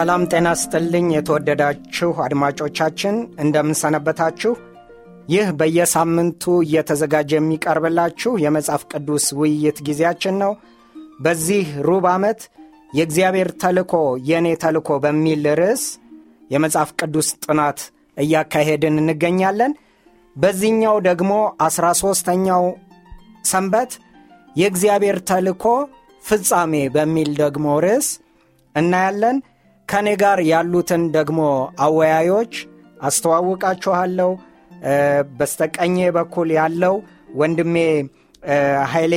ሰላም ጤና ስጥልኝ። የተወደዳችሁ አድማጮቻችን እንደምንሰነበታችሁ። ይህ በየሳምንቱ እየተዘጋጀ የሚቀርብላችሁ የመጽሐፍ ቅዱስ ውይይት ጊዜያችን ነው። በዚህ ሩብ ዓመት የእግዚአብሔር ተልኮ የእኔ ተልኮ በሚል ርዕስ የመጽሐፍ ቅዱስ ጥናት እያካሄድን እንገኛለን። በዚህኛው ደግሞ አስራ ሦስተኛው ሰንበት የእግዚአብሔር ተልኮ ፍጻሜ በሚል ደግሞ ርዕስ እናያለን። ከእኔ ጋር ያሉትን ደግሞ አወያዮች አስተዋውቃችኋለሁ። በስተቀኜ በኩል ያለው ወንድሜ ኃይሌ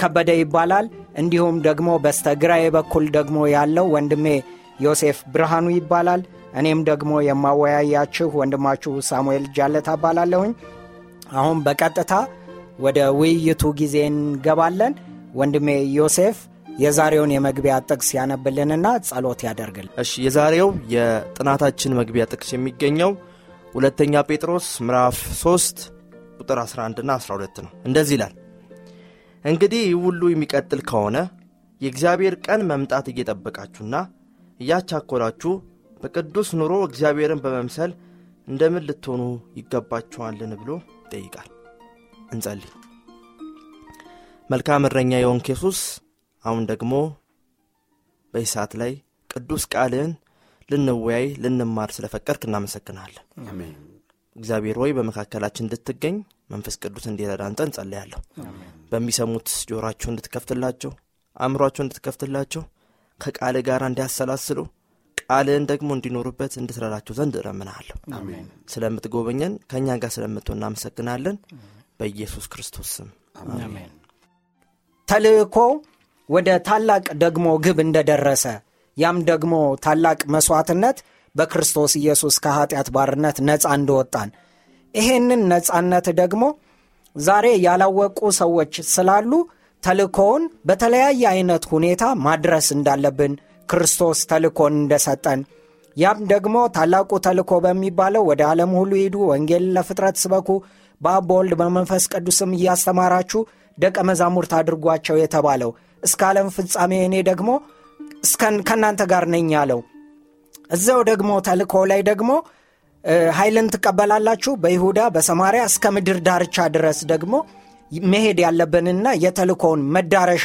ከበደ ይባላል። እንዲሁም ደግሞ በስተግራዬ በኩል ደግሞ ያለው ወንድሜ ዮሴፍ ብርሃኑ ይባላል። እኔም ደግሞ የማወያያችሁ ወንድማችሁ ሳሙኤል ጃለት አባላለሁኝ። አሁን በቀጥታ ወደ ውይይቱ ጊዜ እንገባለን። ወንድሜ ዮሴፍ የዛሬውን የመግቢያ ጥቅስ ያነብልንና ጸሎት ያደርግል። እሺ የዛሬው የጥናታችን መግቢያ ጥቅስ የሚገኘው ሁለተኛ ጴጥሮስ ምዕራፍ 3 ቁጥር 11ና 12 ነው። እንደዚህ ይላል፣ እንግዲህ ይህ ሁሉ የሚቀጥል ከሆነ የእግዚአብሔር ቀን መምጣት እየጠበቃችሁና እያቻኮላችሁ በቅዱስ ኑሮ እግዚአብሔርን በመምሰል እንደምን ልትሆኑ ይገባችኋልን ብሎ ይጠይቃል። እንጸልይ። መልካም እረኛ የሆንክ ኢየሱስ አሁን ደግሞ በዚህ ሰዓት ላይ ቅዱስ ቃልህን ልንወያይ ልንማር ስለፈቀድክ እናመሰግናለን። እግዚአብሔር ሆይ በመካከላችን እንድትገኝ መንፈስ ቅዱስ እንዲረዳ አንተ እንጸለያለሁ። በሚሰሙት ጆሯቸው እንድትከፍትላቸው፣ አእምሯቸው እንድትከፍትላቸው፣ ከቃል ጋር እንዲያሰላስሉ፣ ቃልህን ደግሞ እንዲኖሩበት እንድትረዳቸው ዘንድ እለምንሃለሁ። ስለምትጎበኘን ከእኛ ጋር ስለምትሆን እናመሰግናለን። በኢየሱስ ክርስቶስ ስም አሜን። ተልእኮ ወደ ታላቅ ደግሞ ግብ እንደደረሰ ያም ደግሞ ታላቅ መሥዋዕትነት በክርስቶስ ኢየሱስ ከኀጢአት ባርነት ነፃ እንደወጣን። ይሄንን ነፃነት ደግሞ ዛሬ ያላወቁ ሰዎች ስላሉ ተልእኮውን በተለያየ አይነት ሁኔታ ማድረስ እንዳለብን ክርስቶስ ተልእኮን እንደሰጠን ያም ደግሞ ታላቁ ተልእኮ በሚባለው ወደ ዓለም ሁሉ ሂዱ፣ ወንጌልን ለፍጥረት ስበኩ፣ በአብ በመንፈስ ቅዱስም እያስተማራችሁ ደቀ መዛሙርት አድርጓቸው የተባለው እስከ ዓለም ፍጻሜ እኔ ደግሞ ከእናንተ ጋር ነኝ ያለው እዚያው ደግሞ ተልእኮ ላይ ደግሞ ኃይልን ትቀበላላችሁ በይሁዳ በሰማርያ እስከ ምድር ዳርቻ ድረስ ደግሞ መሄድ ያለብንና የተልእኮውን መዳረሻ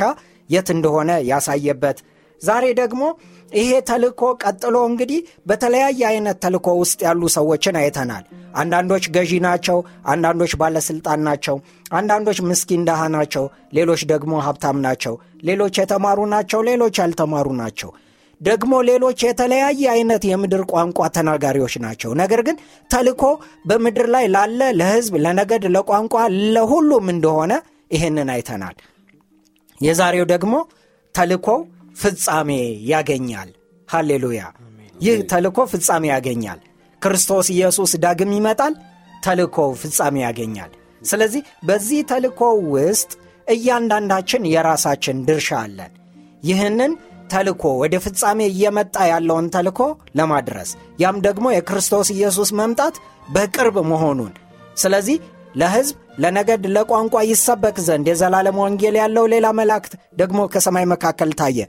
የት እንደሆነ ያሳየበት። ዛሬ ደግሞ ይሄ ተልእኮ ቀጥሎ እንግዲህ በተለያየ አይነት ተልእኮ ውስጥ ያሉ ሰዎችን አይተናል። አንዳንዶች ገዢ ናቸው፣ አንዳንዶች ባለስልጣን ናቸው፣ አንዳንዶች ምስኪን ድሃ ናቸው፣ ሌሎች ደግሞ ሀብታም ናቸው፣ ሌሎች የተማሩ ናቸው፣ ሌሎች ያልተማሩ ናቸው። ደግሞ ሌሎች የተለያየ አይነት የምድር ቋንቋ ተናጋሪዎች ናቸው። ነገር ግን ተልእኮ በምድር ላይ ላለ ለሕዝብ፣ ለነገድ፣ ለቋንቋ፣ ለሁሉም እንደሆነ ይሄንን አይተናል። የዛሬው ደግሞ ተልእኮው ፍጻሜ ያገኛል። ሃሌሉያ! ይህ ተልእኮ ፍጻሜ ያገኛል። ክርስቶስ ኢየሱስ ዳግም ይመጣል። ተልእኮው ፍጻሜ ያገኛል። ስለዚህ በዚህ ተልእኮ ውስጥ እያንዳንዳችን የራሳችን ድርሻ አለን። ይህንን ተልእኮ ወደ ፍጻሜ እየመጣ ያለውን ተልእኮ ለማድረስ ያም ደግሞ የክርስቶስ ኢየሱስ መምጣት በቅርብ መሆኑን ስለዚህ ለሕዝብ ለነገድ ለቋንቋ ይሰበክ ዘንድ የዘላለም ወንጌል ያለው ሌላ መላእክት ደግሞ ከሰማይ መካከል ታየ።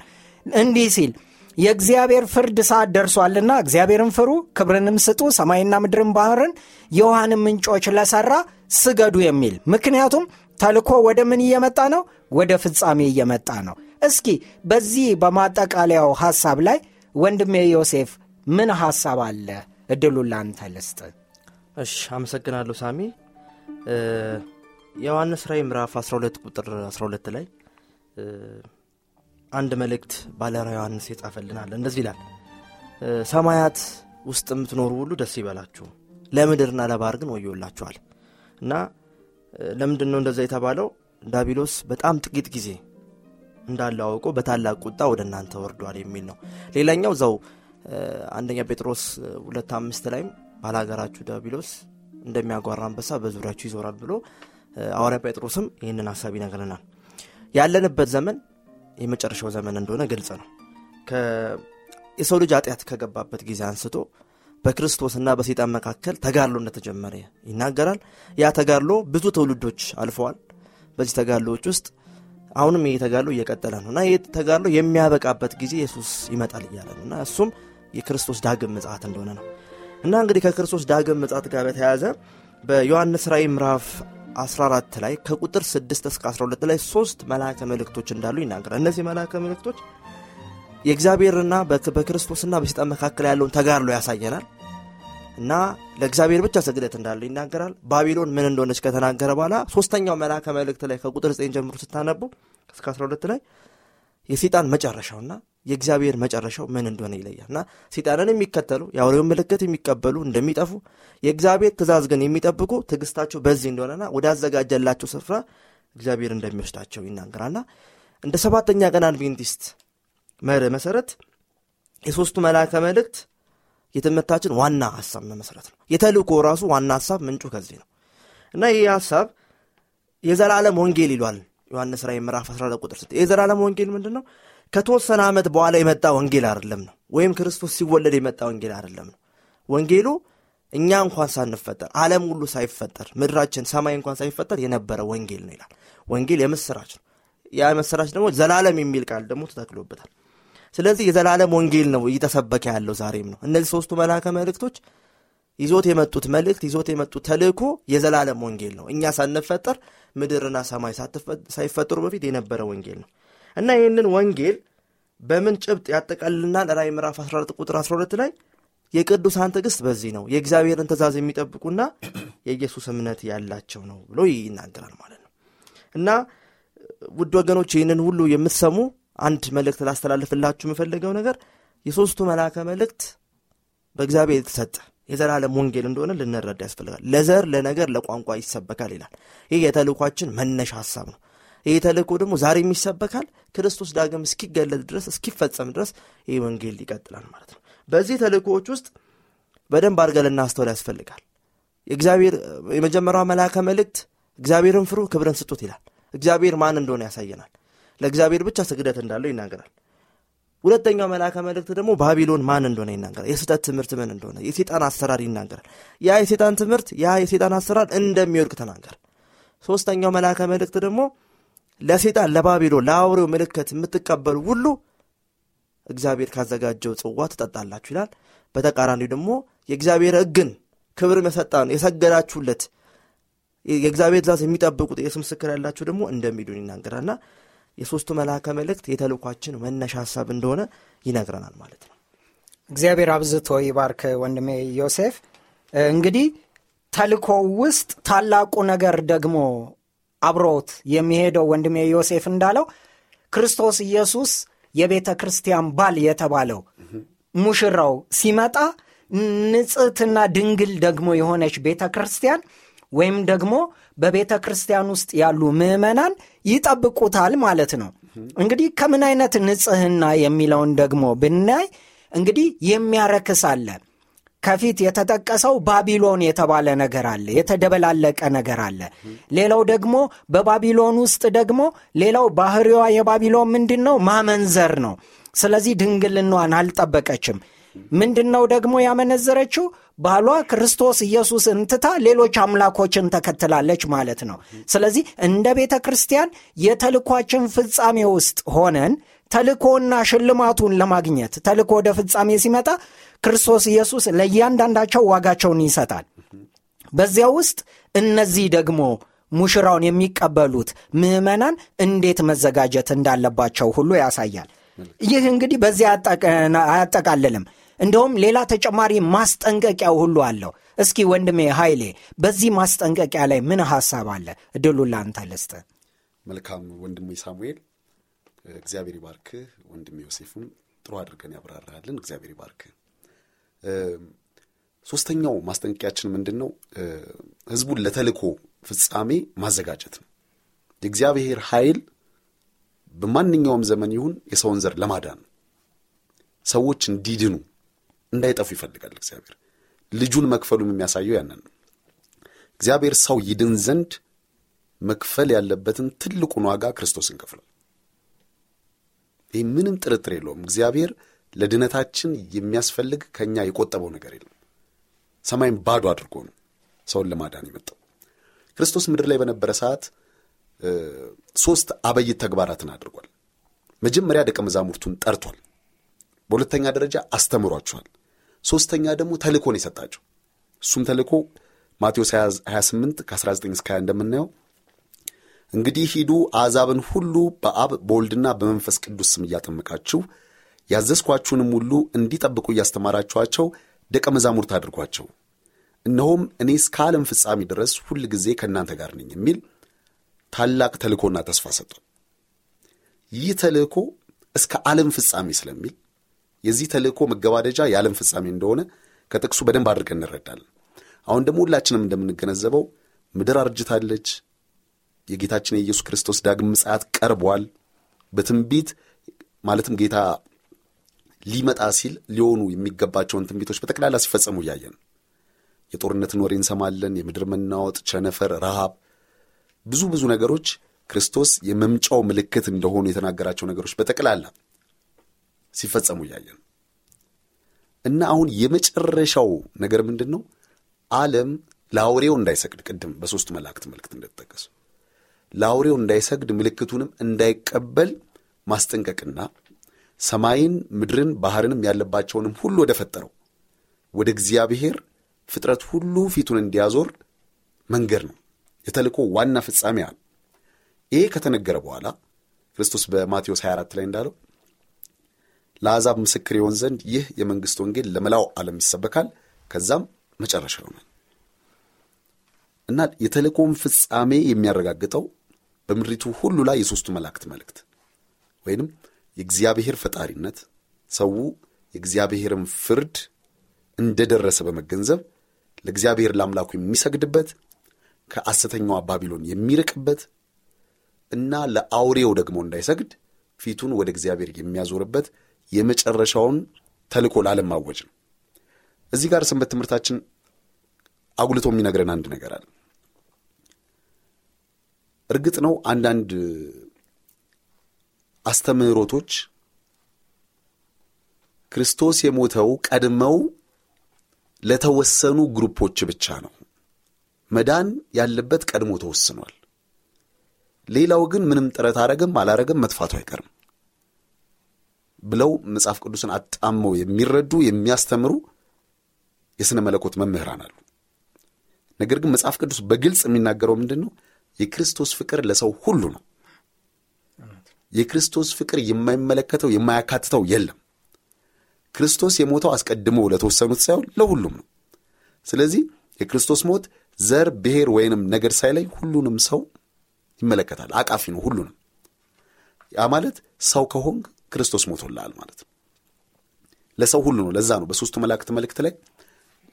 እንዲህ ሲል የእግዚአብሔር ፍርድ ሰዓት ደርሷልና እግዚአብሔርን ፍሩ፣ ክብርንም ስጡ፣ ሰማይና ምድርን ባህርን የውሃንም ምንጮች ለሠራ ስገዱ የሚል ምክንያቱም ተልኮ ወደ ምን እየመጣ ነው? ወደ ፍጻሜ እየመጣ ነው። እስኪ በዚህ በማጠቃለያው ሐሳብ ላይ ወንድሜ ዮሴፍ ምን ሐሳብ አለ? እድሉን ላንተ ልስጥ። እሺ አመሰግናለሁ ሳሚ። የዮሐንስ ራእይ ምዕራፍ 12 ቁጥር 12 ላይ አንድ መልእክት ባለራ ዮሐንስ የጻፈልናል እንደዚህ ይላል ሰማያት ውስጥ የምትኖሩ ሁሉ ደስ ይበላችሁ፣ ለምድርና ለባህር ግን ወዮላችኋል። እና ለምንድን ነው እንደዛ የተባለው? ዳቢሎስ በጣም ጥቂት ጊዜ እንዳለው አውቆ በታላቅ ቁጣ ወደ እናንተ ወርዷል የሚል ነው። ሌላኛው እዛው አንደኛ ጴጥሮስ ሁለት አምስት ላይም ባላገራችሁ ዳቢሎስ እንደሚያጓራ አንበሳ በዙሪያችሁ ይዞራል ብሎ ሐዋርያ ጴጥሮስም ይህንን ሀሳብ ይነግረናል። ያለንበት ዘመን የመጨረሻው ዘመን እንደሆነ ግልጽ ነው። የሰው ልጅ ኃጢአት ከገባበት ጊዜ አንስቶ በክርስቶስና በሴጣን መካከል ተጋድሎ እንደተጀመረ ይናገራል። ያ ተጋድሎ ብዙ ትውልዶች አልፈዋል። በዚህ ተጋድሎዎች ውስጥ አሁንም ይህ ተጋድሎ እየቀጠለ ነው እና ይህ ተጋድሎ የሚያበቃበት ጊዜ ኢየሱስ ይመጣል እያለ ነው እና እሱም የክርስቶስ ዳግም ምጽአት እንደሆነ ነው እና እንግዲህ ከክርስቶስ ዳግም ምጽአት ጋር በተያያዘ በዮሐንስ ራእይ ምዕራፍ 14 ላይ ከቁጥር 6 እስከ 12 ላይ ሶስት መልአከ መልእክቶች እንዳሉ ይናገራል። እነዚህ መልአከ መልእክቶች የእግዚአብሔርና በክርስቶስና በሰይጣን መካከል ያለውን ተጋድሎ ያሳየናል። እና ለእግዚአብሔር ብቻ ስግደት እንዳለው ይናገራል። ባቢሎን ምን እንደሆነች ከተናገረ በኋላ ሶስተኛው መልአከ መልእክት ላይ ከቁጥር 9 ጀምሮ ስታነቡ እስከ 12 ላይ የሰይጣን መጨረሻውና የእግዚአብሔር መጨረሻው ምን እንደሆነ ይለያል። እና ሰይጣንን የሚከተሉ የአውሬውን ምልክት የሚቀበሉ እንደሚጠፉ የእግዚአብሔር ትእዛዝ ግን የሚጠብቁ ትዕግስታቸው በዚህ እንደሆነና ወዳዘጋጀላቸው ስፍራ እግዚአብሔር እንደሚወስዳቸው ይናገራልና እንደ ሰባተኛ ቀን አድቬንቲስት መርህ መሰረት የሶስቱ መልአከ መልእክት የትምህርታችን ዋና ሀሳብ መመስረት ነው። የተልእኮ ራሱ ዋና ሀሳብ ምንጩ ከዚህ ነው እና ይህ ሀሳብ የዘላለም ወንጌል ይሏል ዮሐንስ ራእይ ምዕራፍ 14 ቁጥር ስት የዘላለም ወንጌል ምንድን ነው? ከተወሰነ ዓመት በኋላ የመጣ ወንጌል አይደለም ነው። ወይም ክርስቶስ ሲወለድ የመጣ ወንጌል አይደለም ነው። ወንጌሉ እኛ እንኳን ሳንፈጠር ዓለም ሁሉ ሳይፈጠር ምድራችን ሰማይ እንኳን ሳይፈጠር የነበረ ወንጌል ነው ይላል። ወንጌል የምስራች ነው። ያ ምስራች ደግሞ ዘላለም የሚል ቃል ደግሞ ተተክሎበታል። ስለዚህ የዘላለም ወንጌል ነው እየተሰበከ ያለው ዛሬም ነው። እነዚህ ሶስቱ መልአከ መልእክቶች ይዞት የመጡት መልእክት ይዞት የመጡት ተልእኮ የዘላለም ወንጌል ነው። እኛ ሳንፈጠር ምድርና ሰማይ ሳይፈጠሩ በፊት የነበረ ወንጌል ነው እና ይህንን ወንጌል በምን ጭብጥ ያጠቃልልናል? ራእይ ምዕራፍ 14 ቁጥር 12 ላይ የቅዱሳን ትዕግስት በዚህ ነው የእግዚአብሔርን ትእዛዝ የሚጠብቁና የኢየሱስ እምነት ያላቸው ነው ብሎ ይናገራል ማለት ነው እና ውድ ወገኖች ይህንን ሁሉ የምትሰሙ አንድ መልእክት ላስተላልፍላችሁ የምፈልገው ነገር የሦስቱ መልአከ መልእክት በእግዚአብሔር የተሰጠ የዘላለም ወንጌል እንደሆነ ልንረዳ ያስፈልጋል። ለዘር፣ ለነገር፣ ለቋንቋ ይሰበካል ይላል። ይህ የተልእኳችን መነሻ ሀሳብ ነው። ይህ ተልእኮ ደግሞ ዛሬም ይሰበካል። ክርስቶስ ዳግም እስኪገለጥ ድረስ እስኪፈጸም ድረስ ይህ ወንጌል ይቀጥላል ማለት ነው። በዚህ ተልእኮዎች ውስጥ በደንብ አድርገን ልናስተውል ያስፈልጋል። የእግዚአብሔር የመጀመሪያው መልአከ መልእክት እግዚአብሔርን ፍሩ፣ ክብርን ስጡት ይላል። እግዚአብሔር ማን እንደሆነ ያሳየናል። ለእግዚአብሔር ብቻ ስግደት እንዳለው ይናገራል። ሁለተኛው መልአከ መልእክት ደግሞ ባቢሎን ማን እንደሆነ ይናገራል። የስህተት ትምህርት ምን እንደሆነ፣ የሴጣን አሰራር ይናገራል። ያ የሴጣን ትምህርት፣ ያ የሴጣን አሰራር እንደሚወድቅ ተናገር። ሶስተኛው መልአከ መልእክት ደግሞ ለሴጣን ለባቢሎን፣ ለአውሬው ምልክት የምትቀበሉ ሁሉ እግዚአብሔር ካዘጋጀው ጽዋ ትጠጣላችሁ ይላል። በተቃራኒው ደግሞ የእግዚአብሔር ሕግን ክብር የሰጣን የሰገዳችሁለት የእግዚአብሔር ትእዛዝ የሚጠብቁት የኢየሱስ ምስክር ያላችሁ ደግሞ እንደሚዱን ይናገራልና የሶስቱ መልአከ መልእክት የተልኳችን መነሻ ሀሳብ እንደሆነ ይነግረናል ማለት ነው። እግዚአብሔር አብዝቶ ይባርክ ወንድሜ ዮሴፍ። እንግዲህ ተልኮ ውስጥ ታላቁ ነገር ደግሞ አብሮት የሚሄደው ወንድሜ ዮሴፍ እንዳለው ክርስቶስ ኢየሱስ የቤተ ክርስቲያን ባል የተባለው ሙሽራው ሲመጣ ንጽሕትና ድንግል ደግሞ የሆነች ቤተ ክርስቲያን ወይም ደግሞ በቤተ ክርስቲያን ውስጥ ያሉ ምዕመናን ይጠብቁታል ማለት ነው። እንግዲህ ከምን አይነት ንጽሕና የሚለውን ደግሞ ብናይ እንግዲህ የሚያረክስ አለ። ከፊት የተጠቀሰው ባቢሎን የተባለ ነገር አለ፣ የተደበላለቀ ነገር አለ። ሌላው ደግሞ በባቢሎን ውስጥ ደግሞ ሌላው ባህሪዋ የባቢሎን ምንድን ነው? ማመንዘር ነው። ስለዚህ ድንግልናዋን አልጠበቀችም። ምንድን ነው ደግሞ ያመነዘረችው? ባሏ ክርስቶስ ኢየሱስን ትታ ሌሎች አምላኮችን ተከትላለች ማለት ነው። ስለዚህ እንደ ቤተ ክርስቲያን የተልኳችን ፍጻሜ ውስጥ ሆነን ተልኮና ሽልማቱን ለማግኘት ተልኮ ወደ ፍጻሜ ሲመጣ ክርስቶስ ኢየሱስ ለእያንዳንዳቸው ዋጋቸውን ይሰጣል። በዚያ ውስጥ እነዚህ ደግሞ ሙሽራውን የሚቀበሉት ምዕመናን እንዴት መዘጋጀት እንዳለባቸው ሁሉ ያሳያል። ይህ እንግዲህ በዚያ አያጠቃልልም። እንደውም ሌላ ተጨማሪ ማስጠንቀቂያ ሁሉ አለው። እስኪ ወንድሜ ኃይሌ በዚህ ማስጠንቀቂያ ላይ ምን ሐሳብ አለ? እድሉን ለአንተ ልስጥ። መልካም ወንድሜ ሳሙኤል፣ እግዚአብሔር ይባርክህ። ወንድሜ ዮሴፍም ጥሩ አድርገን ያብራራልን። እግዚአብሔር ይባርክህ። ሶስተኛው ማስጠንቀቂያችን ምንድን ነው? ህዝቡን ለተልኮ ፍጻሜ ማዘጋጀት ነው። የእግዚአብሔር ኃይል በማንኛውም ዘመን ይሁን የሰውን ዘር ለማዳን ነው። ሰዎች እንዲድኑ እንዳይጠፉ ይፈልጋል እግዚአብሔር። ልጁን መክፈሉም የሚያሳየው ያንን ነው። እግዚአብሔር ሰው ይድን ዘንድ መክፈል ያለበትን ትልቁን ዋጋ ክርስቶስን ከፍሏል። ይህ ምንም ጥርጥር የለውም። እግዚአብሔር ለድነታችን የሚያስፈልግ ከእኛ የቆጠበው ነገር የለም። ሰማይን ባዶ አድርጎ ነው ሰውን ለማዳን የመጣው። ክርስቶስ ምድር ላይ በነበረ ሰዓት ሦስት አበይት ተግባራትን አድርጓል። መጀመሪያ ደቀ መዛሙርቱን ጠርቷል። በሁለተኛ ደረጃ አስተምሯቸዋል። ሦስተኛ ደግሞ ተልእኮን የሰጣቸው እሱም ተልእኮ ማቴዎስ 28 ከ19 እስከ 20 እንደምናየው እንግዲህ ሂዱ አሕዛብን ሁሉ በአብ በወልድና በመንፈስ ቅዱስ ስም እያጠመቃችሁ ያዘዝኳችሁንም ሁሉ እንዲጠብቁ እያስተማራችኋቸው ደቀ መዛሙርት አድርጓቸው። እነሆም እኔ እስከ ዓለም ፍጻሜ ድረስ ሁል ጊዜ ከእናንተ ጋር ነኝ የሚል ታላቅ ተልእኮና ተስፋ ሰጥቷል። ይህ ተልእኮ እስከ ዓለም ፍጻሜ ስለሚል የዚህ ተልእኮ መገባደጃ የዓለም ፍጻሜ እንደሆነ ከጥቅሱ በደንብ አድርገን እንረዳለን። አሁን ደግሞ ሁላችንም እንደምንገነዘበው ምድር አርጅታለች። የጌታችን የኢየሱስ ክርስቶስ ዳግም ምጽአት ቀርቧል። በትንቢት ማለትም ጌታ ሊመጣ ሲል ሊሆኑ የሚገባቸውን ትንቢቶች በጠቅላላ ሲፈጸሙ እያየን የጦርነትን ወሬ እንሰማለን። የምድር መናወጥ፣ ቸነፈር፣ ረሃብ፣ ብዙ ብዙ ነገሮች ክርስቶስ የመምጫው ምልክት እንደሆኑ የተናገራቸው ነገሮች በጠቅላላ ሲፈጸሙ እያየን እና አሁን የመጨረሻው ነገር ምንድን ነው? ዓለም ለአውሬው እንዳይሰግድ ቅድም በሦስቱ መላእክት መልእክት እንደተጠቀሱ ለአውሬው እንዳይሰግድ ምልክቱንም እንዳይቀበል ማስጠንቀቅና ሰማይን፣ ምድርን፣ ባሕርንም ያለባቸውንም ሁሉ ወደ ፈጠረው ወደ እግዚአብሔር ፍጥረት ሁሉ ፊቱን እንዲያዞር መንገድ ነው። የተልእኮ ዋና ፍጻሜ አለ። ይሄ ከተነገረ በኋላ ክርስቶስ በማቴዎስ 24 ላይ እንዳለው ለአሕዛብ ምስክር ይሆን ዘንድ ይህ የመንግሥት ወንጌል ለመላው ዓለም ይሰበካል፣ ከዛም መጨረሻ ይሆናል። እና የተልእኮውን ፍጻሜ የሚያረጋግጠው በምድሪቱ ሁሉ ላይ የሦስቱ መላእክት መልእክት ወይንም የእግዚአብሔር ፈጣሪነት ሰው የእግዚአብሔርን ፍርድ እንደደረሰ በመገንዘብ ለእግዚአብሔር ለአምላኩ የሚሰግድበት ከሐሰተኛዋ ባቢሎን የሚርቅበት እና ለአውሬው ደግሞ እንዳይሰግድ ፊቱን ወደ እግዚአብሔር የሚያዞርበት የመጨረሻውን ተልእኮ ለዓለም ማወጅ ነው። እዚህ ጋር ሰንበት ትምህርታችን አጉልቶ የሚነግረን አንድ ነገር አለ። እርግጥ ነው አንዳንድ አስተምህሮቶች ክርስቶስ የሞተው ቀድመው ለተወሰኑ ግሩፖች ብቻ ነው፣ መዳን ያለበት ቀድሞ ተወስኗል፣ ሌላው ግን ምንም ጥረት አረግም አላረግም መጥፋቱ አይቀርም ብለው መጽሐፍ ቅዱስን አጣመው የሚረዱ የሚያስተምሩ የሥነ መለኮት መምህራን አሉ። ነገር ግን መጽሐፍ ቅዱስ በግልጽ የሚናገረው ምንድን ነው? የክርስቶስ ፍቅር ለሰው ሁሉ ነው። የክርስቶስ ፍቅር የማይመለከተው የማያካትተው የለም። ክርስቶስ የሞተው አስቀድሞ ለተወሰኑት ሳይሆን ለሁሉም ነው። ስለዚህ የክርስቶስ ሞት ዘር፣ ብሔር ወይንም ነገድ ሳይለይ ሁሉንም ሰው ይመለከታል። አቃፊ ነው ሁሉንም። ያ ማለት ሰው ከሆንክ ክርስቶስ ሞቶልሃል ማለት ነው። ለሰው ሁሉ ነው። ለዛ ነው በሦስቱ መላእክት መልእክት ላይ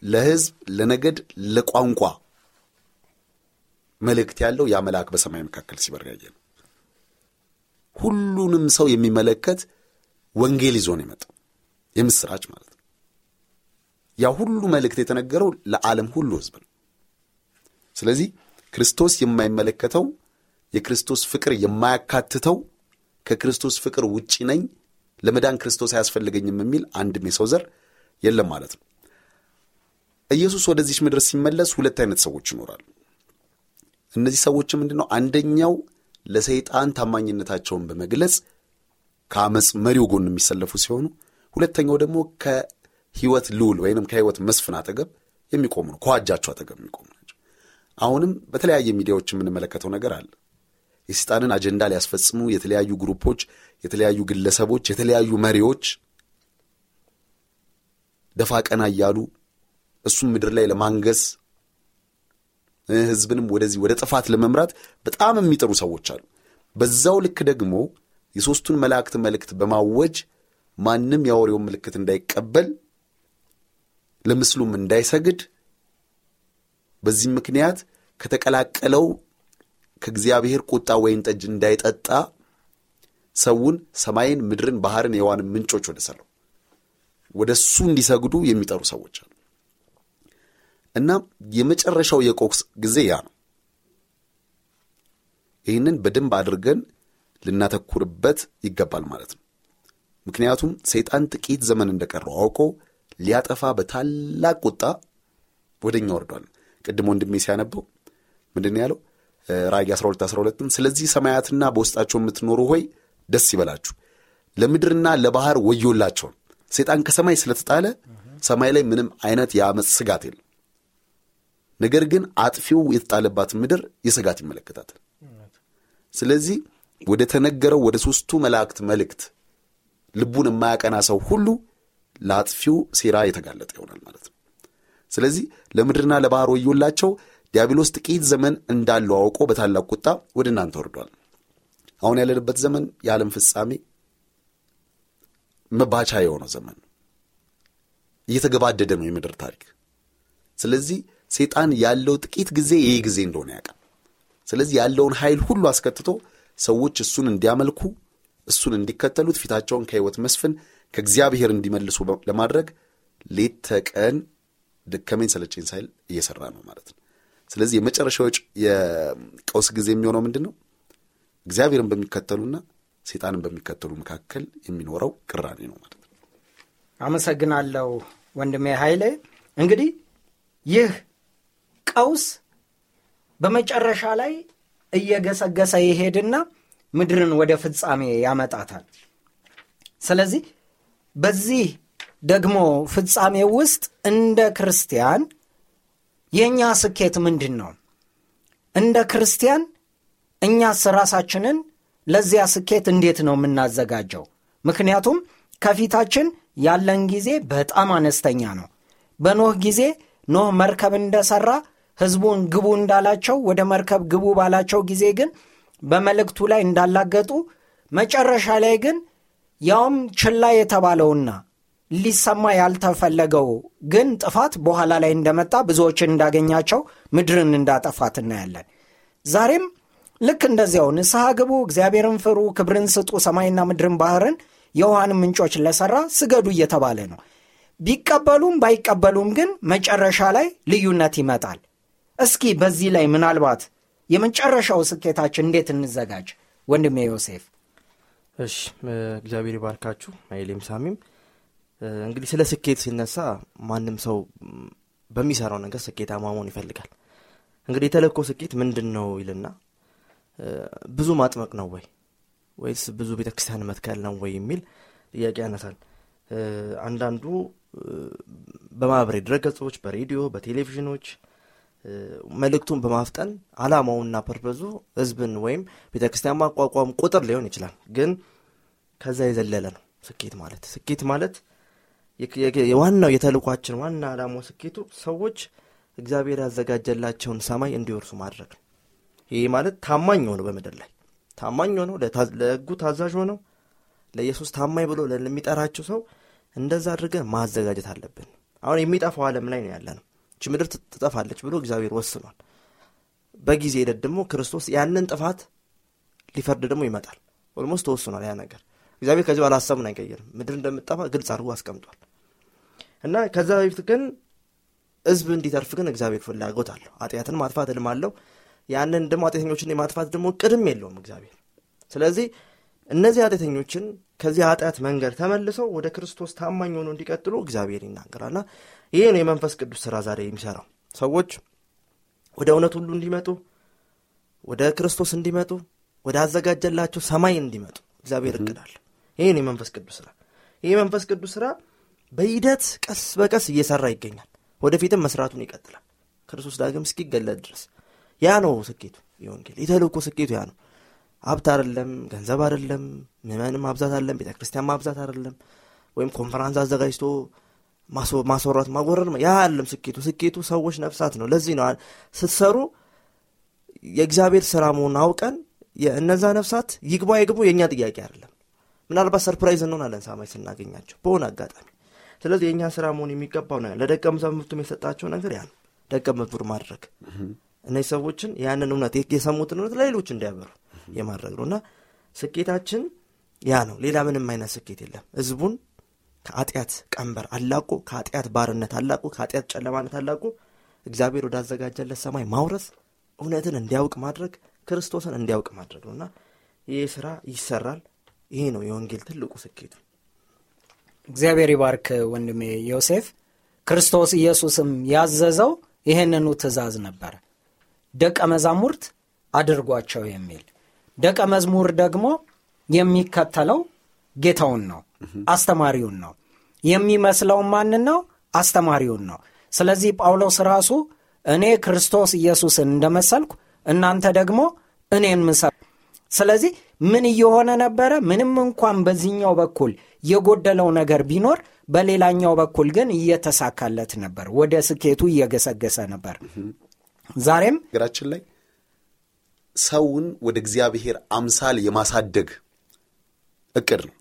ለሕዝብ፣ ለነገድ፣ ለቋንቋ መልእክት ያለው ያ መልአክ በሰማይ መካከል ሲበር ያየ ነው። ሁሉንም ሰው የሚመለከት ወንጌል ይዞ ነው የመጣው የምስራች ማለት ነው። ያ ሁሉ መልእክት የተነገረው ለዓለም ሁሉ ሕዝብ ነው። ስለዚህ ክርስቶስ የማይመለከተው የክርስቶስ ፍቅር የማያካትተው ከክርስቶስ ፍቅር ውጪ ነኝ ለመዳን ክርስቶስ አያስፈልገኝም የሚል አንድም የሰው ዘር የለም ማለት ነው። ኢየሱስ ወደዚች ምድር ሲመለስ ሁለት አይነት ሰዎች ይኖራሉ። እነዚህ ሰዎች ምንድን ነው? አንደኛው ለሰይጣን ታማኝነታቸውን በመግለጽ ከአመፅ መሪው ጎን የሚሰለፉ ሲሆኑ፣ ሁለተኛው ደግሞ ከህይወት ልዑል ወይንም ከህይወት መስፍን አጠገብ የሚቆሙ ነው። ከዋጃቸው አጠገብ የሚቆሙ ናቸው። አሁንም በተለያየ ሚዲያዎች የምንመለከተው ነገር አለ። የሰይጣንን አጀንዳ ሊያስፈጽሙ የተለያዩ ግሩፖች፣ የተለያዩ ግለሰቦች፣ የተለያዩ መሪዎች ደፋ ቀና እያሉ እሱም ምድር ላይ ለማንገስ ህዝብንም ወደዚህ ወደ ጥፋት ለመምራት በጣም የሚጥሩ ሰዎች አሉ። በዛው ልክ ደግሞ የሦስቱን መላእክት መልእክት በማወጅ ማንም የአውሬውን ምልክት እንዳይቀበል ለምስሉም እንዳይሰግድ በዚህም ምክንያት ከተቀላቀለው ከእግዚአብሔር ቁጣ ወይን ጠጅ እንዳይጠጣ ሰውን ሰማይን፣ ምድርን፣ ባህርን፣ የዋንን ምንጮች ወደ ሰራው ወደ እሱ እንዲሰግዱ የሚጠሩ ሰዎች አሉ እና የመጨረሻው የቆቅስ ጊዜ ያ ነው። ይህንን በደንብ አድርገን ልናተኩርበት ይገባል ማለት ነው። ምክንያቱም ሰይጣን ጥቂት ዘመን እንደቀረው አውቆ ሊያጠፋ በታላቅ ቁጣ ወደ እኛ ወርዷል። ቅድም ወንድሜ ሲያነበው ምንድን ያለው ራእይ 12 12 ስለዚህ ሰማያትና በውስጣቸው የምትኖሩ ሆይ ደስ ይበላችሁ፣ ለምድርና ለባህር ወዮላቸውን። ሰይጣን ከሰማይ ስለተጣለ ሰማይ ላይ ምንም አይነት የአመፅ ስጋት የለም። ነገር ግን አጥፊው የተጣለባት ምድር የስጋት ይመለከታታል። ስለዚህ ወደ ተነገረው ወደ ሦስቱ መላእክት መልእክት ልቡን የማያቀና ሰው ሁሉ ለአጥፊው ሴራ የተጋለጠ ይሆናል ማለት ነው። ስለዚህ ለምድርና ለባህር ወዮላቸው፣ ዲያብሎስ ጥቂት ዘመን እንዳለው አውቆ በታላቅ ቁጣ ወደ እናንተ ወርዷል። አሁን ያለንበት ዘመን የዓለም ፍጻሜ መባቻ የሆነው ዘመን እየተገባደደ ነው የምድር ታሪክ። ስለዚህ ሰይጣን ያለው ጥቂት ጊዜ ይህ ጊዜ እንደሆነ ያውቃል። ስለዚህ ያለውን ኃይል ሁሉ አስከትቶ ሰዎች እሱን እንዲያመልኩ እሱን እንዲከተሉት ፊታቸውን ከሕይወት መስፍን ከእግዚአብሔር እንዲመልሱ ለማድረግ ሌት ተቀን ደከመኝ ሰለቸኝ ሳይል እየሰራ ነው ማለት ነው። ስለዚህ የመጨረሻው የቀውስ ጊዜ የሚሆነው ምንድን ነው? እግዚአብሔርን በሚከተሉና ሴጣንን በሚከተሉ መካከል የሚኖረው ቅራኔ ነው ማለት ነው። አመሰግናለሁ ወንድሜ ኃይሌ። እንግዲህ ይህ ቀውስ በመጨረሻ ላይ እየገሰገሰ ይሄድና ምድርን ወደ ፍጻሜ ያመጣታል። ስለዚህ በዚህ ደግሞ ፍጻሜ ውስጥ እንደ ክርስቲያን የእኛ ስኬት ምንድን ነው? እንደ ክርስቲያን እኛስ ራሳችንን ለዚያ ስኬት እንዴት ነው የምናዘጋጀው? ምክንያቱም ከፊታችን ያለን ጊዜ በጣም አነስተኛ ነው። በኖህ ጊዜ ኖህ መርከብ እንደሠራ ሕዝቡን ግቡ እንዳላቸው ወደ መርከብ ግቡ ባላቸው ጊዜ ግን በመልእክቱ ላይ እንዳላገጡ መጨረሻ ላይ ግን ያውም ችላ የተባለውና ሊሰማ ያልተፈለገው ግን ጥፋት በኋላ ላይ እንደመጣ ብዙዎችን እንዳገኛቸው ምድርን እንዳጠፋት እናያለን። ዛሬም ልክ እንደዚያው ንስሐ ግቡ፣ እግዚአብሔርን ፍሩ፣ ክብርን ስጡ፣ ሰማይና ምድርን ባህርን የውሃንም ምንጮች ለሠራ ስገዱ እየተባለ ነው። ቢቀበሉም ባይቀበሉም ግን መጨረሻ ላይ ልዩነት ይመጣል። እስኪ በዚህ ላይ ምናልባት የመጨረሻው ስኬታችን እንዴት እንዘጋጅ? ወንድሜ ዮሴፍ። እሺ እግዚአብሔር ይባርካችሁ። ኃይሌም ሳሚም እንግዲህ ስለ ስኬት ሲነሳ ማንም ሰው በሚሰራው ነገር ስኬታማ መሆን ይፈልጋል። እንግዲህ የተለኮ ስኬት ምንድን ነው ይልና ብዙ ማጥመቅ ነው ወይ ወይስ ብዙ ቤተ ክርስቲያን መትከል ነው ወይ የሚል ጥያቄ ያነሳል። አንዳንዱ በማህበራዊ ድረገጾች፣ በሬዲዮ፣ በቴሌቪዥኖች መልእክቱን በማፍጠን አላማውና ፐርፐዙ ህዝብን ወይም ቤተ ክርስቲያን ማቋቋም ቁጥር ሊሆን ይችላል። ግን ከዛ የዘለለ ነው ስኬት ማለት። ስኬት ማለት የዋናው የተልኳችን ዋና አላማው ስኬቱ ሰዎች እግዚአብሔር ያዘጋጀላቸውን ሰማይ እንዲወርሱ ማድረግ ነው። ይህ ማለት ታማኝ ሆነው በምድር ላይ ታማኝ ሆነው ለህጉ ታዛዥ ሆነው ለኢየሱስ ታማኝ ብሎ ለሚጠራቸው ሰው እንደዛ አድርገን ማዘጋጀት አለብን። አሁን የሚጠፋው ዓለም ላይ ነው ያለ ነው። እቺ ምድር ትጠፋለች ብሎ እግዚአብሔር ወስኗል። በጊዜ ሂደት ደግሞ ክርስቶስ ያንን ጥፋት ሊፈርድ ደግሞ ይመጣል። almost ተወስኗል ያ ነገር። እግዚአብሔር ከዚህ በኋላ ሀሳቡን አይቀይርም። ምድር እንደምትጠፋ ግልጽ አድርጎ አስቀምጧል። እና ከዛ በፊት ግን ህዝብ እንዲተርፍ ግን እግዚአብሔር ፍላጎት አለው። ኃጢአትን ማጥፋት ህልም አለው። ያንን ደግሞ ኃጢአተኞችን የማጥፋት ደግሞ እቅድም የለውም እግዚአብሔር። ስለዚህ እነዚህ ኃጢአተኞችን ከዚህ ኃጢአት መንገድ ተመልሰው ወደ ክርስቶስ ታማኝ ሆኖ እንዲቀጥሉ እግዚአብሔር ይናገራልና ይህ ነው የመንፈስ ቅዱስ ስራ ዛሬ የሚሰራው። ሰዎች ወደ እውነት ሁሉ እንዲመጡ፣ ወደ ክርስቶስ እንዲመጡ፣ ወደ አዘጋጀላቸው ሰማይ እንዲመጡ እግዚአብሔር እቅዳል። ይህን የመንፈስ ቅዱስ ስራ ይህ የመንፈስ ቅዱስ ስራ በሂደት ቀስ በቀስ እየሰራ ይገኛል። ወደፊትም መስራቱን ይቀጥላል ክርስቶስ ዳግም እስኪገለጥ ድረስ። ያ ነው ስኬቱ። የወንጌል የተልእኮ ስኬቱ ያ ነው። ሀብት አይደለም፣ ገንዘብ አይደለም፣ ምዕመንም ማብዛት አይደለም፣ ቤተ ክርስቲያን ማብዛት አይደለም፣ ወይም ኮንፈራንስ አዘጋጅቶ ማስወራት ማጎረር ያ አይደለም ስኬቱ። ስኬቱ ሰዎች ነፍሳት ነው። ለዚህ ነው ስትሰሩ የእግዚአብሔር ስራ መሆኑን አውቀን እነዛ ነፍሳት ይግባ ይግቡ የእኛ ጥያቄ አይደለም። ምናልባት surprise እንሆናለን ሰማይ ስናገኛቸው በሆነ አጋጣሚ። ስለዚህ የእኛ ስራ መሆን የሚገባው ነገር ለደቀ መዛሙርቱም የሰጣቸው ነገር ያ ደቀ መዝሙር ማድረግ። እነዚህ ሰዎችን ያንን እውነት የሰሙትን እውነት ለሌሎች እንዲያበሩ የማድረግ ነው። እና ስኬታችን ያ ነው። ሌላ ምንም አይነት ስኬት የለም። ህዝቡን ከአጢአት ቀንበር አላቁ ከአጢአት ባርነት አላቁ ከአጢአት ጨለማነት አላቁ እግዚአብሔር ወዳዘጋጀለት ሰማይ ማውረስ እውነትን እንዲያውቅ ማድረግ ክርስቶስን እንዲያውቅ ማድረግ ነው። እና ይህ ስራ ይሰራል ይሄ ነው የወንጌል ትልቁ ስኬቱ። እግዚአብሔር ይባርክ ወንድሜ ዮሴፍ። ክርስቶስ ኢየሱስም ያዘዘው ይህንኑ ትእዛዝ ነበረ ደቀ መዛሙርት አድርጓቸው የሚል ደቀ መዝሙር ደግሞ የሚከተለው ጌታውን ነው አስተማሪውን ነው። የሚመስለውን ማንን ነው? አስተማሪውን ነው። ስለዚህ ጳውሎስ ራሱ እኔ ክርስቶስ ኢየሱስን እንደመሰልኩ እናንተ ደግሞ እኔን ምሰል ስለዚህ ምን እየሆነ ነበረ? ምንም እንኳን በዚህኛው በኩል የጎደለው ነገር ቢኖር በሌላኛው በኩል ግን እየተሳካለት ነበር ወደ ስኬቱ እየገሰገሰ ነበር። ዛሬም ነገራችን ላይ ሰውን ወደ እግዚአብሔር አምሳል የማሳደግ እቅድ ነው።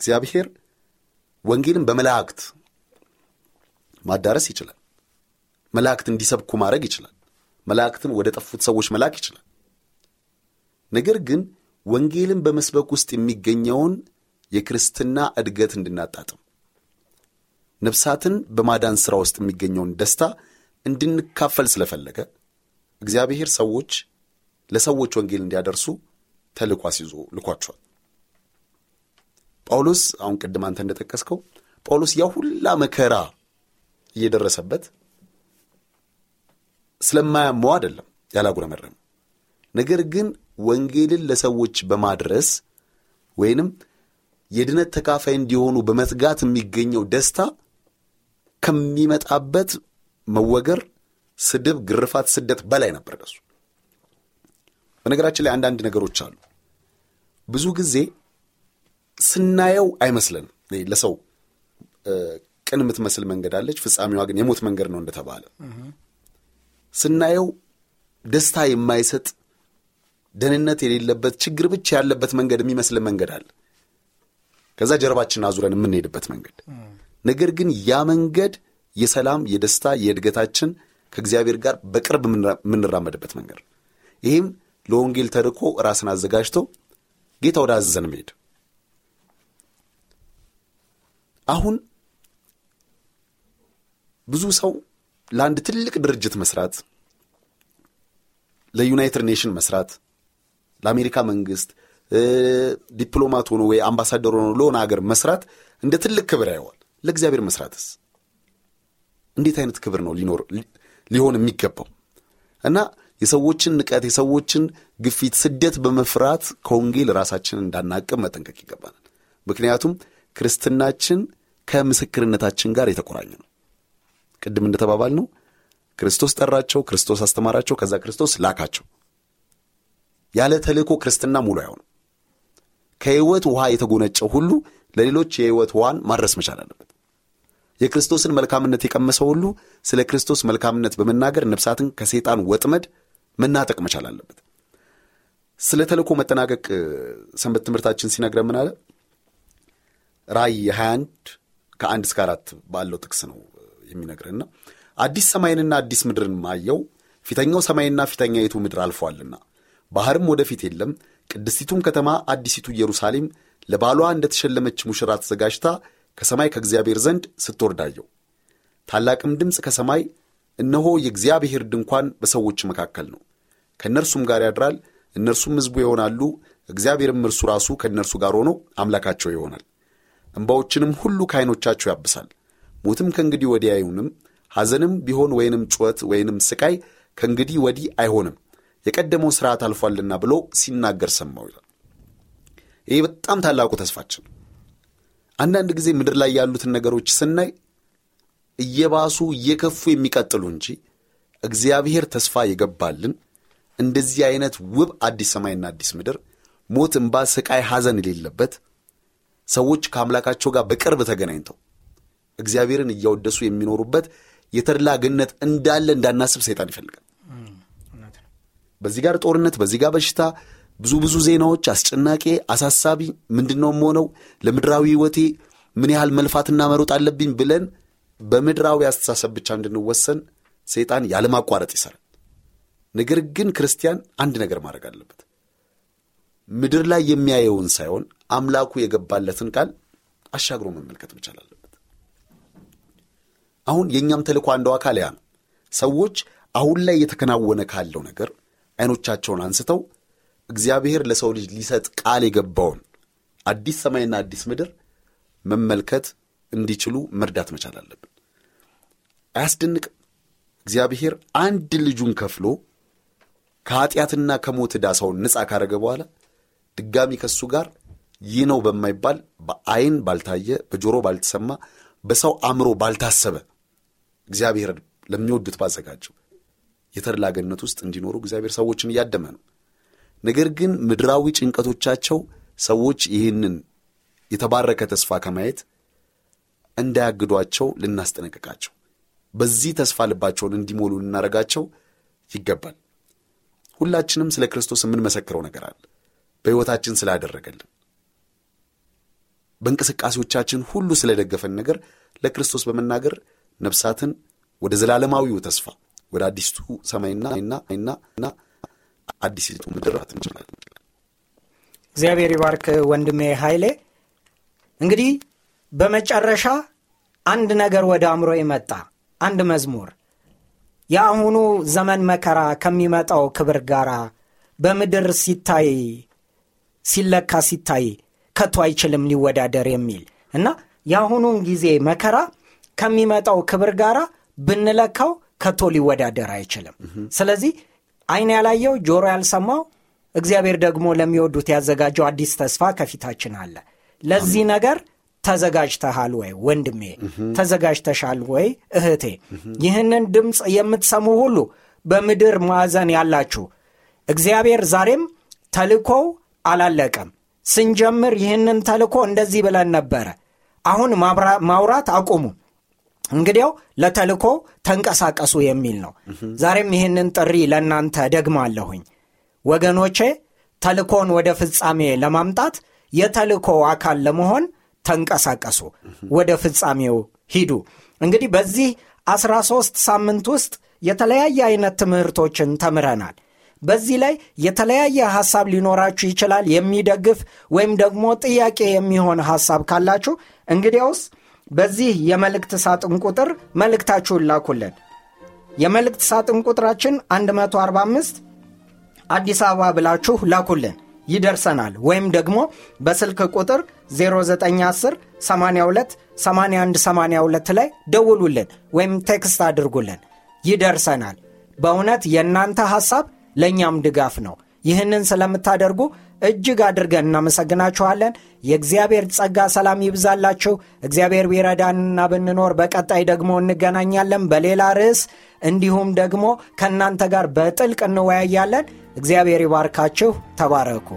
እግዚአብሔር ወንጌልን በመላእክት ማዳረስ ይችላል። መላእክት እንዲሰብኩ ማድረግ ይችላል። መላእክትን ወደ ጠፉት ሰዎች መላክ ይችላል። ነገር ግን ወንጌልን በመስበክ ውስጥ የሚገኘውን የክርስትና እድገት እንድናጣጥም ነፍሳትን በማዳን ሥራ ውስጥ የሚገኘውን ደስታ እንድንካፈል ስለፈለገ እግዚአብሔር ሰዎች ለሰዎች ወንጌል እንዲያደርሱ ተልኳ ሲዞ ልኳቸዋል። ጳውሎስ አሁን ቅድም አንተ እንደጠቀስከው ጳውሎስ ያ ሁላ መከራ እየደረሰበት ስለማያመው አይደለም ያላጉረመረም ነገር ግን ወንጌልን ለሰዎች በማድረስ ወይንም የድነት ተካፋይ እንዲሆኑ በመትጋት የሚገኘው ደስታ ከሚመጣበት መወገር፣ ስድብ፣ ግርፋት፣ ስደት በላይ ነበር ደሱ። በነገራችን ላይ አንዳንድ ነገሮች አሉ ብዙ ጊዜ ስናየው አይመስለንም። ለሰው ቅን የምትመስል መንገድ አለች፣ ፍጻሜዋ ግን የሞት መንገድ ነው እንደተባለ ስናየው ደስታ የማይሰጥ ደህንነት የሌለበት ችግር ብቻ ያለበት መንገድ የሚመስል መንገድ አለ። ከዛ ጀርባችን አዙረን የምንሄድበት መንገድ። ነገር ግን ያ መንገድ የሰላም፣ የደስታ፣ የእድገታችን ከእግዚአብሔር ጋር በቅርብ የምንራመድበት መንገድ። ይህም ለወንጌል ተልኮ ራስን አዘጋጅቶ ጌታ ወደ አዘዘን መሄድ። አሁን ብዙ ሰው ለአንድ ትልቅ ድርጅት መስራት፣ ለዩናይትድ ኔሽን መስራት፣ ለአሜሪካ መንግስት ዲፕሎማት ሆኖ ወይ አምባሳደር ሆኖ ለሆነ ሀገር መስራት እንደ ትልቅ ክብር ያየዋል። ለእግዚአብሔር መስራትስ እንዴት አይነት ክብር ነው ሊኖር ሊሆን የሚገባው? እና የሰዎችን ንቀት፣ የሰዎችን ግፊት፣ ስደት በመፍራት ከወንጌል ራሳችንን እንዳናቅም መጠንቀቅ ይገባናል። ምክንያቱም ክርስትናችን ከምስክርነታችን ጋር የተቆራኘ ነው። ቅድም እንደተባባል ነው ክርስቶስ ጠራቸው፣ ክርስቶስ አስተማራቸው፣ ከዛ ክርስቶስ ላካቸው። ያለ ተልእኮ ክርስትና ሙሉ አይሆንም። ከሕይወት ውሃ የተጎነጨው ሁሉ ለሌሎች የሕይወት ውሃን ማድረስ መቻል አለበት። የክርስቶስን መልካምነት የቀመሰው ሁሉ ስለ ክርስቶስ መልካምነት በመናገር ነፍሳትን ከሰይጣን ወጥመድ መናጠቅ መቻል አለበት። ስለ ተልእኮ መጠናቀቅ ሰንበት ትምህርታችን ሲነግረን ምን አለ? ራእይ 21 ከአንድ እስከ አራት ባለው ጥቅስ ነው የሚነግረንና አዲስ ሰማይንና አዲስ ምድርን ማየው ፊተኛው ሰማይና ፊተኛይቱ ምድር አልፏልና ባህርም ወደፊት የለም። ቅድስቲቱም ከተማ አዲሲቱ ኢየሩሳሌም ለባሏ እንደተሸለመች ሙሽራ ተዘጋጅታ ከሰማይ ከእግዚአብሔር ዘንድ ስትወርዳየው ታላቅም ድምፅ ከሰማይ እነሆ የእግዚአብሔር ድንኳን በሰዎች መካከል ነው፣ ከእነርሱም ጋር ያድራል፣ እነርሱም ሕዝቡ ይሆናሉ፣ እግዚአብሔርም እርሱ ራሱ ከእነርሱ ጋር ሆኖ አምላካቸው ይሆናል። እንባዎችንም ሁሉ ከዓይኖቻቸው ያብሳል። ሞትም ከእንግዲህ ወዲህ አይሆንም፣ ሐዘንም ቢሆን ወይንም ጩኸት ወይንም ስቃይ ከእንግዲህ ወዲህ አይሆንም፣ የቀደመው ሥርዓት አልፏልና ብሎ ሲናገር ሰማው ይላል። ይህ በጣም ታላቁ ተስፋችን። አንዳንድ ጊዜ ምድር ላይ ያሉትን ነገሮች ስናይ እየባሱ እየከፉ የሚቀጥሉ እንጂ እግዚአብሔር ተስፋ የገባልን እንደዚህ አይነት ውብ አዲስ ሰማይና አዲስ ምድር ሞት፣ እምባ፣ ስቃይ፣ ሐዘን የሌለበት ሰዎች ከአምላካቸው ጋር በቅርብ ተገናኝተው እግዚአብሔርን እያወደሱ የሚኖሩበት የተድላ ገነት እንዳለ እንዳናስብ ሰይጣን ይፈልጋል። በዚህ ጋር ጦርነት፣ በዚህ ጋር በሽታ፣ ብዙ ብዙ ዜናዎች አስጨናቂ፣ አሳሳቢ ምንድን ነው የምሆነው ለምድራዊ ሕይወቴ ምን ያህል መልፋትና መሮጥ አለብኝ ብለን በምድራዊ አስተሳሰብ ብቻ እንድንወሰን ሰይጣን ያለማቋረጥ ይሰራል። ነገር ግን ክርስቲያን አንድ ነገር ማድረግ አለበት። ምድር ላይ የሚያየውን ሳይሆን አምላኩ የገባለትን ቃል አሻግሮ መመልከት መቻል አለበት። አሁን የእኛም ተልእኮ አንዱ አካል ያ ነው። ሰዎች አሁን ላይ እየተከናወነ ካለው ነገር አይኖቻቸውን አንስተው እግዚአብሔር ለሰው ልጅ ሊሰጥ ቃል የገባውን አዲስ ሰማይና አዲስ ምድር መመልከት እንዲችሉ መርዳት መቻል አለብን። አያስደንቅም? እግዚአብሔር አንድ ልጁን ከፍሎ ከኀጢአትና ከሞት ዕዳ ሰውን ነፃ ካደረገ በኋላ ድጋሚ ከእሱ ጋር ይህ ነው በማይባል በአይን ባልታየ በጆሮ ባልተሰማ በሰው አእምሮ ባልታሰበ እግዚአብሔር ለሚወዱት ባዘጋጀው የተድላ ገነት ውስጥ እንዲኖሩ እግዚአብሔር ሰዎችን እያደመ ነው። ነገር ግን ምድራዊ ጭንቀቶቻቸው ሰዎች ይህንን የተባረከ ተስፋ ከማየት እንዳያግዷቸው ልናስጠነቅቃቸው፣ በዚህ ተስፋ ልባቸውን እንዲሞሉ ልናደርጋቸው ይገባል። ሁላችንም ስለ ክርስቶስ የምንመሰክረው ነገር አለ። በሕይወታችን ስላደረገልን፣ በእንቅስቃሴዎቻችን ሁሉ ስለደገፈን ነገር ለክርስቶስ በመናገር ነፍሳትን ወደ ዘላለማዊው ተስፋ ወደ አዲስቱ ሰማይና እና እና አዲሲቱ ምድር እንችላለን። እግዚአብሔር ይባርክ ወንድሜ ኃይሌ። እንግዲህ በመጨረሻ አንድ ነገር ወደ አእምሮ የመጣ አንድ መዝሙር የአሁኑ ዘመን መከራ ከሚመጣው ክብር ጋር በምድር ሲታይ ሲለካ ሲታይ ከቶ አይችልም ሊወዳደር የሚል እና የአሁኑን ጊዜ መከራ ከሚመጣው ክብር ጋር ብንለካው ከቶ ሊወዳደር አይችልም። ስለዚህ ዓይን ያላየው ጆሮ ያልሰማው እግዚአብሔር ደግሞ ለሚወዱት ያዘጋጀው አዲስ ተስፋ ከፊታችን አለ። ለዚህ ነገር ተዘጋጅተሃል ወይ ወንድሜ? ተዘጋጅተሻል ወይ እህቴ? ይህንን ድምፅ የምትሰሙ ሁሉ በምድር ማዕዘን ያላችሁ እግዚአብሔር ዛሬም ተልኮው አላለቀም። ስንጀምር ይህንን ተልኮ እንደዚህ ብለን ነበረ። አሁን ማውራት አቁሙ፣ እንግዲያው ለተልኮ ተንቀሳቀሱ የሚል ነው። ዛሬም ይህንን ጥሪ ለእናንተ ደግማለሁኝ ወገኖቼ። ተልኮን ወደ ፍጻሜ ለማምጣት የተልኮ አካል ለመሆን ተንቀሳቀሱ፣ ወደ ፍጻሜው ሂዱ። እንግዲህ በዚህ 13 ሳምንት ውስጥ የተለያየ አይነት ትምህርቶችን ተምረናል። በዚህ ላይ የተለያየ ሐሳብ ሊኖራችሁ ይችላል። የሚደግፍ ወይም ደግሞ ጥያቄ የሚሆን ሐሳብ ካላችሁ እንግዲያውስ በዚህ የመልእክት ሳጥን ቁጥር መልእክታችሁን ላኩልን። የመልእክት ሳጥን ቁጥራችን 145 አዲስ አበባ ብላችሁ ላኩልን፣ ይደርሰናል። ወይም ደግሞ በስልክ ቁጥር 0910 82 81 82 ላይ ደውሉልን ወይም text አድርጉልን፣ ይደርሰናል። በእውነት የእናንተ ሐሳብ ለእኛም ድጋፍ ነው። ይህንን ስለምታደርጉ እጅግ አድርገን እናመሰግናችኋለን። የእግዚአብሔር ጸጋ ሰላም ይብዛላችሁ። እግዚአብሔር ቢረዳንና ብንኖር በቀጣይ ደግሞ እንገናኛለን በሌላ ርዕስ፣ እንዲሁም ደግሞ ከእናንተ ጋር በጥልቅ እንወያያለን። እግዚአብሔር ይባርካችሁ። ተባረኩ።